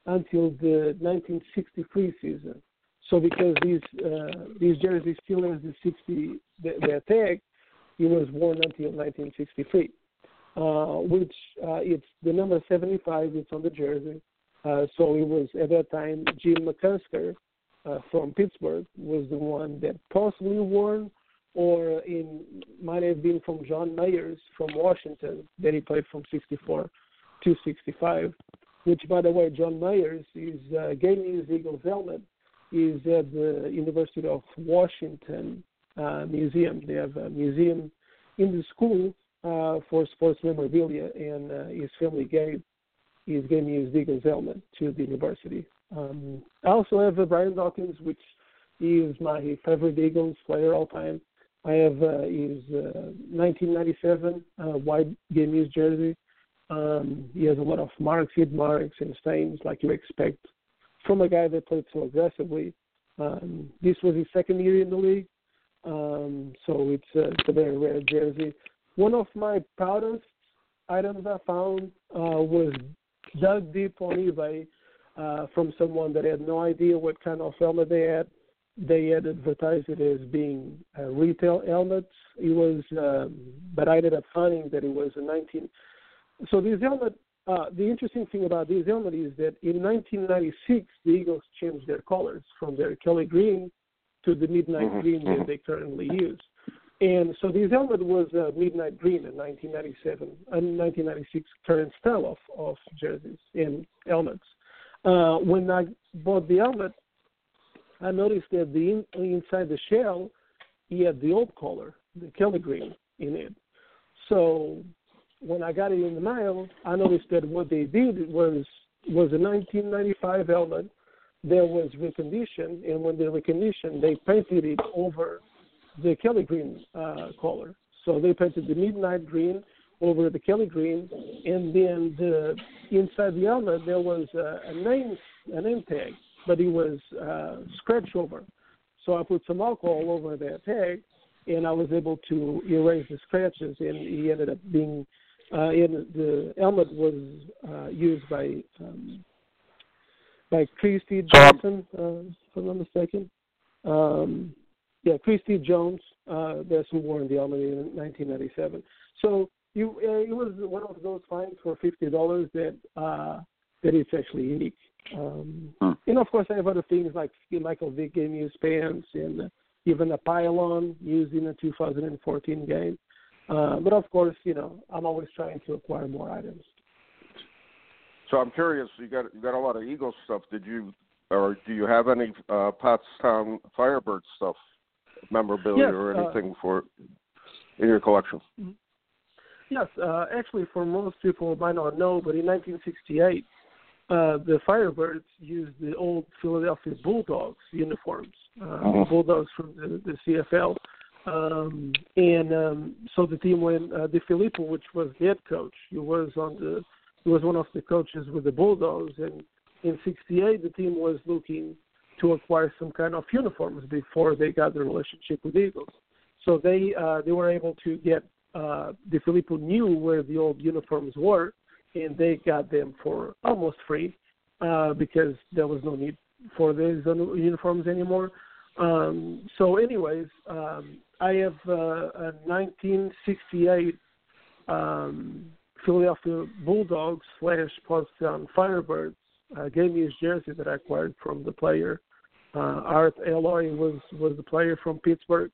until the 1963 season. So because these uh, these jerseys still has the 60 their tag, it was worn until 1963, uh, which uh, it's the number 75. It's on the jersey. Uh, so it was at that time Jim McCusker uh, from Pittsburgh was the one that possibly won, or in might have been from John Myers from Washington that he played from 64 to 65. Which, by the way, John Myers is uh, game used Eagles helmet is at the University of Washington uh, Museum. They have a museum in the school uh, for sports memorabilia, and uh, his family gave his game used Eagles helmet to the university. Um, I also have Brian Dawkins, which is my favorite Eagles player all time. I have uh, his uh, 1997 uh, white game used jersey. Um, he has a lot of marks, hit marks, and stains like you expect from a guy that played so aggressively. Um, this was his second year in the league, um, so it's, uh, it's a very rare jersey. One of my proudest items I found uh, was dug deep on eBay uh, from someone that had no idea what kind of helmet they had. They had advertised it as being a retail helmet. It was, um, but I ended up finding that it was a 19. So this helmet uh, the interesting thing about this helmet is that in 1996, the Eagles changed their colors from their Kelly green to the midnight mm-hmm. green that mm-hmm. they currently use. And so this helmet was uh, midnight green in 1997 and 1996 current style of, of jerseys and helmets. Uh, when I bought the helmet, I noticed that the in, inside the shell, he had the old color, the Kelly green in it. So when I got it in the mail, I noticed that what they did was was a 1995 helmet that was reconditioned, and when they reconditioned, they painted it over the Kelly green uh, color. So they painted the midnight green over the Kelly green, and then the inside the helmet there was a, a name a name tag, but it was uh, scratched over. So I put some alcohol over that tag, and I was able to erase the scratches, and he ended up being uh, and the helmet was uh, used by um, by Christy Johnson, uh, if I'm not mistaken. Um, yeah, Christy Jones. Uh, that's who wore the helmet in 1997. So you, uh, it was one of those finds for fifty dollars that uh, that is actually unique. Um. And of course, I have other things like Michael Vick game used pants and even a pylon used in a 2014 game. Uh, but of course, you know, I'm always trying to acquire more items. So I'm curious. You got you got a lot of Eagle stuff. Did you, or do you have any uh, Pottstown Firebird stuff, memorabilia yes, or uh, anything uh, for in your collection? Mm-hmm. Yes, uh, actually, for most people might not know, but in 1968, uh, the Firebirds used the old Philadelphia Bulldogs uniforms, uh, uh-huh. Bulldogs from the, the CFL. Um, and um, so the team went. Uh, DeFilippo, which was the head coach, he was on the he was one of the coaches with the Bulldogs. And in '68, the team was looking to acquire some kind of uniforms before they got the relationship with Eagles. So they uh, they were able to get. Uh, DeFilippo knew where the old uniforms were, and they got them for almost free uh, because there was no need for these uniforms anymore. Um, so, anyways, um, I have uh, a 1968 um, Philadelphia Bulldogs slash Pottstown Firebirds uh, game used jersey that I acquired from the player. Uh, Art Eloy was was the player from Pittsburgh,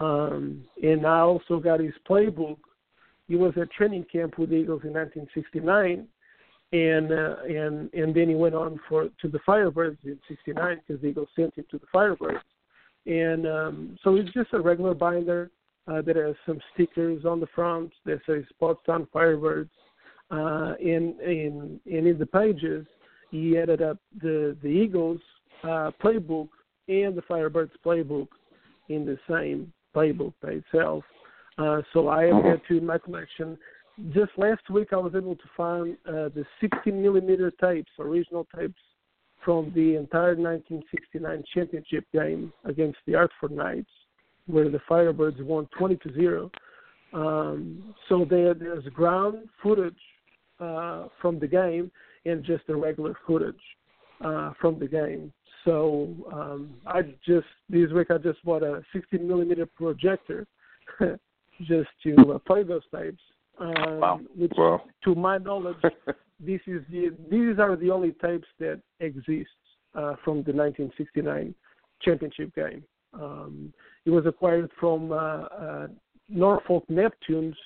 um, and I also got his playbook. He was at training camp with the Eagles in 1969, and uh, and and then he went on for to the Firebirds in '69 because the Eagles sent him to the Firebirds, and um, so it's just a regular binder uh, that has some stickers on the front that says Pottstown Firebirds, uh, and and and in the pages he added up the the Eagles uh, playbook and the Firebirds playbook in the same playbook by itself. Uh, so I have that two in my collection. just last week, I was able to find uh, the 16 millimeter tapes, original tapes from the entire 1969 championship game against the Hartford Knights, where the Firebirds won 20 to zero. Um, so there, there's ground footage uh, from the game and just the regular footage uh, from the game. So um, I just this week I just bought a 16 millimeter projector just to uh, play those tapes. Um, wow. Which, wow. to my knowledge, this is the these are the only tapes that exist uh, from the 1969 championship game. Um, it was acquired from uh, uh, Norfolk Neptune's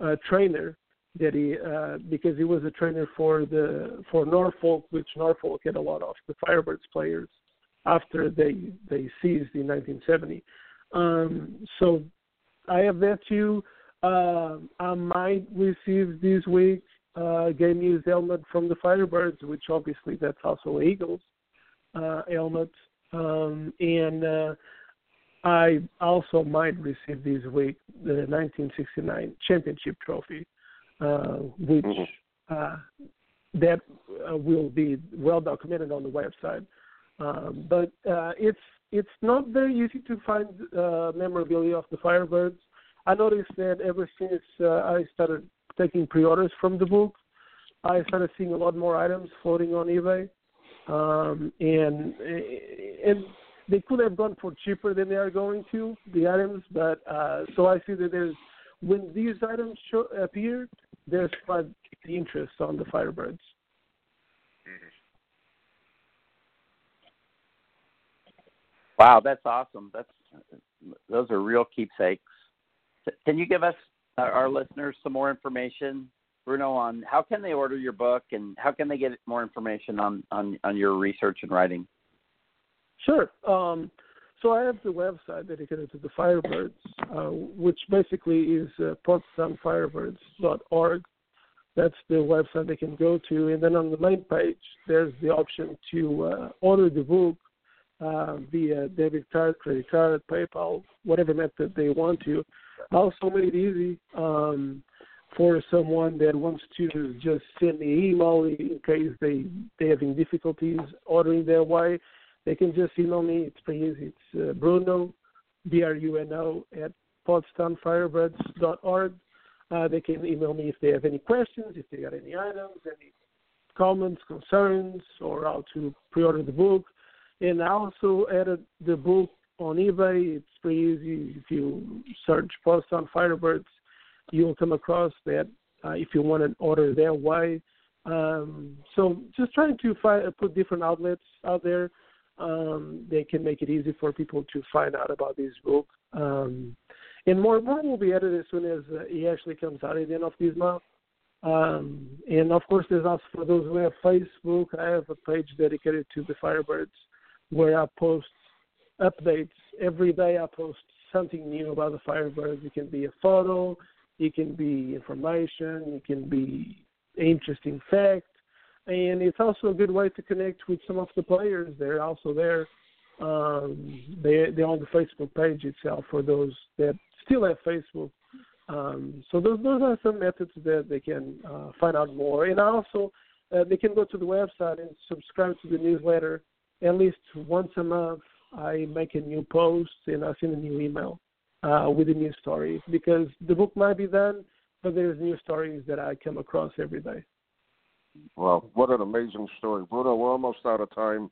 uh, trainer that he uh, because he was a trainer for the for Norfolk, which Norfolk had a lot of the Firebirds players after they they seized in 1970. Um, so I have that too. Uh, I might receive this week uh, game used helmet from the Firebirds, which obviously that's also Eagles uh, helmet, um, and uh, I also might receive this week the 1969 championship trophy uh, which mm-hmm. uh, that uh, will be well documented on the website. Um, but uh, it's it's not very easy to find uh, memorabilia of the Firebirds. I noticed that ever since uh, I started taking pre-orders from the book, I started seeing a lot more items floating on eBay, um, and and they could have gone for cheaper than they are going to the items. But uh, so I see that there's when these items show, appear, there's quite the interest on the Firebirds. Mm-hmm. Wow, that's awesome. That's those are real keepsakes. Can you give us our listeners some more information, Bruno, on how can they order your book and how can they get more information on on, on your research and writing? Sure. Um, so I have the website dedicated to the Firebirds, uh, which basically is uh, pottstownfirebirds.org. That's the website they can go to, and then on the main page, there's the option to uh, order the book uh, via debit card, credit card, PayPal, whatever method they want to. Also made it easy um, for someone that wants to just send me an email in case they they having difficulties ordering their way they can just email me. It's pretty easy. It's uh, Bruno, B R U N O, at pottstownfirebirds.org. Uh, they can email me if they have any questions, if they got any items, any comments, concerns, or how to pre-order the book. And I also added the book on eBay. It's pretty easy. If you search Pottstown Firebirds, you'll come across that uh, if you want to order their way. Um, so just trying to find, put different outlets out there um, they can make it easy for people to find out about this book. Um, and more more will be added as soon as uh, actually comes out at the end of this month. Um, and of course, there's also for those who have Facebook, I have a page dedicated to the Firebirds where I post updates every day. I post something new about the Firebirds. It can be a photo, it can be information, it can be interesting fact, and it's also a good way to connect with some of the players. They're also there. Um, they they're on the Facebook page itself for those that still have Facebook. Um, so those those are some methods that they can uh, find out more. And also uh, they can go to the website and subscribe to the newsletter at least once a month. I make a new post and I send a new email uh, with a new story because the book might be done, but there's new stories that I come across every day. Well, what an amazing story. Bruno, we're almost out of time.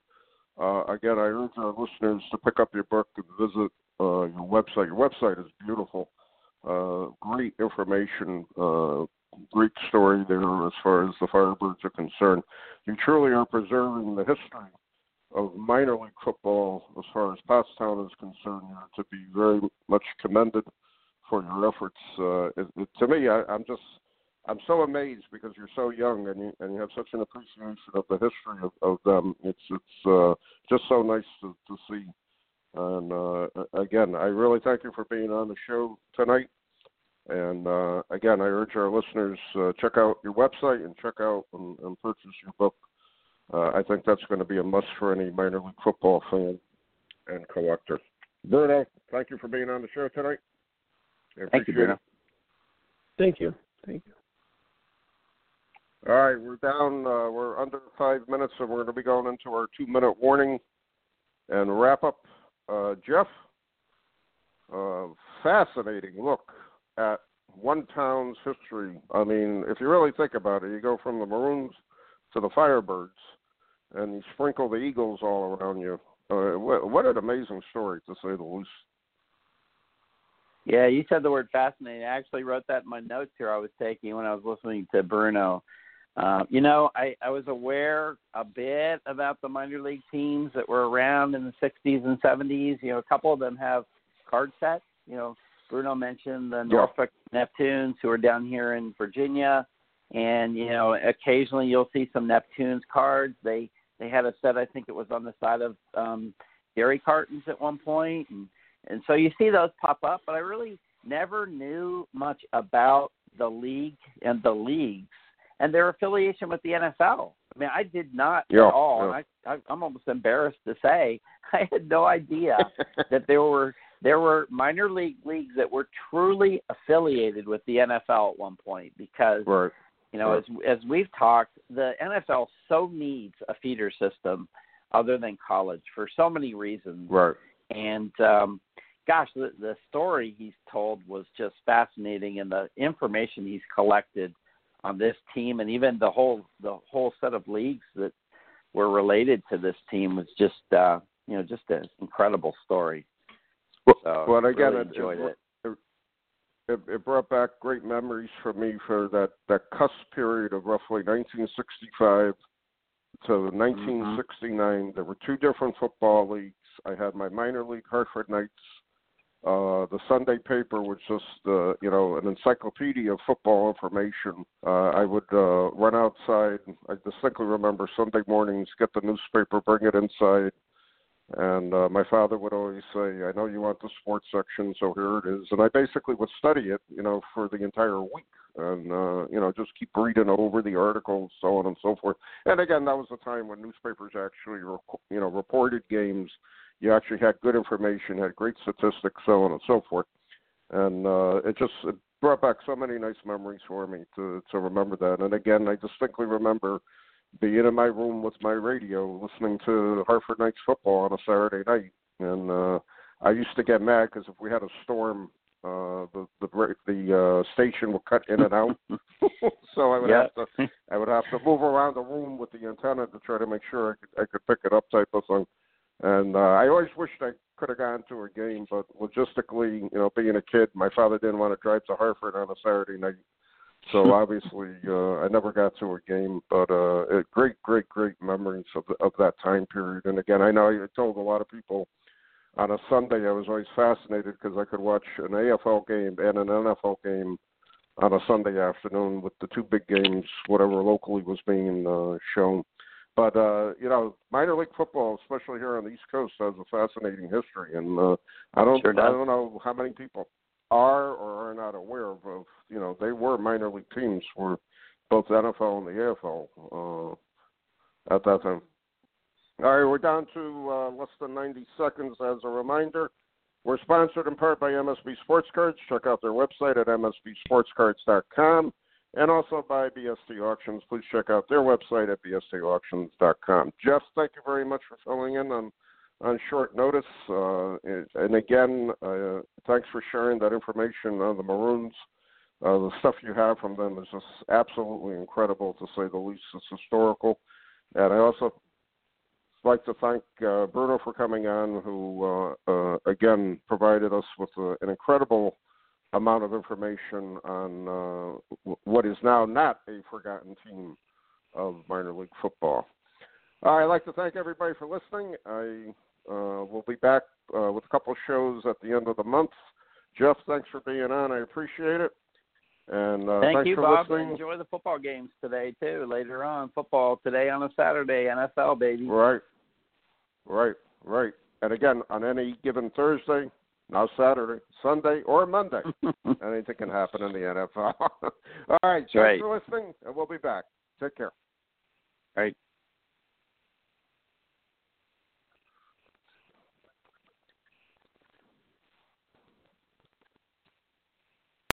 Uh, again, I urge our listeners to pick up your book and visit uh, your website. Your website is beautiful. Uh, great information, uh, great story there as far as the Firebirds are concerned. You truly are preserving the history of minor league football as far as Pottstown is concerned. You're to be very much commended for your efforts. Uh, it, it, to me, I, I'm just I'm so amazed because you're so young and you and you have such an appreciation of the history of, of them. It's it's uh, just so nice to, to see. And uh, again, I really thank you for being on the show tonight. And uh, again, I urge our listeners uh, check out your website and check out and, and purchase your book. Uh, I think that's going to be a must for any minor league football fan and collector. Bruno, thank you for being on the show tonight. thank you, Bruno. Thank you. Thank you. All right, we're down. Uh, we're under five minutes, and we're going to be going into our two-minute warning and wrap up. Uh, Jeff, uh, fascinating look at one town's history. I mean, if you really think about it, you go from the Maroons to the Firebirds, and you sprinkle the Eagles all around you. Uh, what, what an amazing story, to say the least. Yeah, you said the word fascinating. I actually wrote that in my notes here I was taking when I was listening to Bruno. Uh, you know, I, I was aware a bit about the minor league teams that were around in the 60s and 70s. You know, a couple of them have card sets. You know, Bruno mentioned the Norfolk Neptunes who are down here in Virginia, and you know, occasionally you'll see some Neptunes cards. They they had a set, I think it was on the side of um, dairy cartons at one point, and and so you see those pop up. But I really never knew much about the league and the leagues and their affiliation with the NFL. I mean, I did not yeah, at all. Yeah. And I, I, I'm almost embarrassed to say I had no idea that there were there were minor league leagues that were truly affiliated with the NFL at one point because right. You know as as we've talked, the NFL so needs a feeder system other than college for so many reasons. Right. And um gosh, the the story he's told was just fascinating and the information he's collected on this team and even the whole the whole set of leagues that were related to this team was just uh you know just an incredible story. Well, so well again, really it, enjoyed it, it. it, brought back great memories for me for that that cusp period of roughly 1965 to 1969. Mm-hmm. There were two different football leagues. I had my minor league Hartford Knights uh, the Sunday paper was just, uh, you know, an encyclopedia of football information. Uh, I would uh, run outside. I distinctly remember Sunday mornings, get the newspaper, bring it inside. And uh, my father would always say, I know you want the sports section, so here it is. And I basically would study it, you know, for the entire week and, uh, you know, just keep reading over the articles, so on and so forth. And again, that was the time when newspapers actually, you know, reported games you actually had good information, had great statistics, so on and so forth. And uh, it just it brought back so many nice memories for me to to remember that. And again, I distinctly remember being in my room with my radio, listening to Hartford Knights football on a Saturday night. And uh, I used to get mad because if we had a storm, uh, the the the uh, station would cut in and out. so I would Yeah. have to I would have to move around the room with the antenna to try to make sure I could I could pick it up, type of thing. And uh, I always wished I could have gone to a game, but logistically, you know, being a kid, my father didn't want to drive to Hartford on a Saturday night. So obviously, uh, I never got to a game, but uh, it, great, great, great memories of of that time period. And again, I know I told a lot of people on a Sunday I was always fascinated because I could watch an AFL game and an NFL game on a Sunday afternoon with the two big games, whatever locally was being uh, shown. But uh, you know, minor league football, especially here on the East Coast, has a fascinating history, and uh, I don't, Sure. I don't know how many people are or are not aware of. of you know, they were minor league teams for both the NFL and the AFL uh, at that time. All right, we're down to uh, less than 90 seconds. As a reminder, we're sponsored in part by MSB Sports Cards. Check out their website at msbsportscards.com and also by BST Auctions. Please check out their website at bstauctions.com. Jeff, thank you very much for filling in on on short notice. Uh, and again, uh, thanks for sharing that information on the Maroons. Uh, the stuff you have from them is just absolutely incredible, to say the least. It's historical. And I also like to thank uh, Bruno for coming on, who uh, uh, again provided us with uh, an incredible amount of information on what is now not a forgotten team of minor league football. I'd like to thank everybody for listening. I uh, will be back uh, with a couple of shows at the end of the month. Jeff, thanks for being on. I appreciate it. And uh, Thank thanks you, for Bob. listening. Enjoy the football games today too. Later on, football today on a Saturday, NFL baby. Right, right, right. And again, on any given Thursday, now Saturday, Sunday, or Monday, anything can happen in the NFL. All right, thanks Right. for listening, and we'll be back. Take care. Right.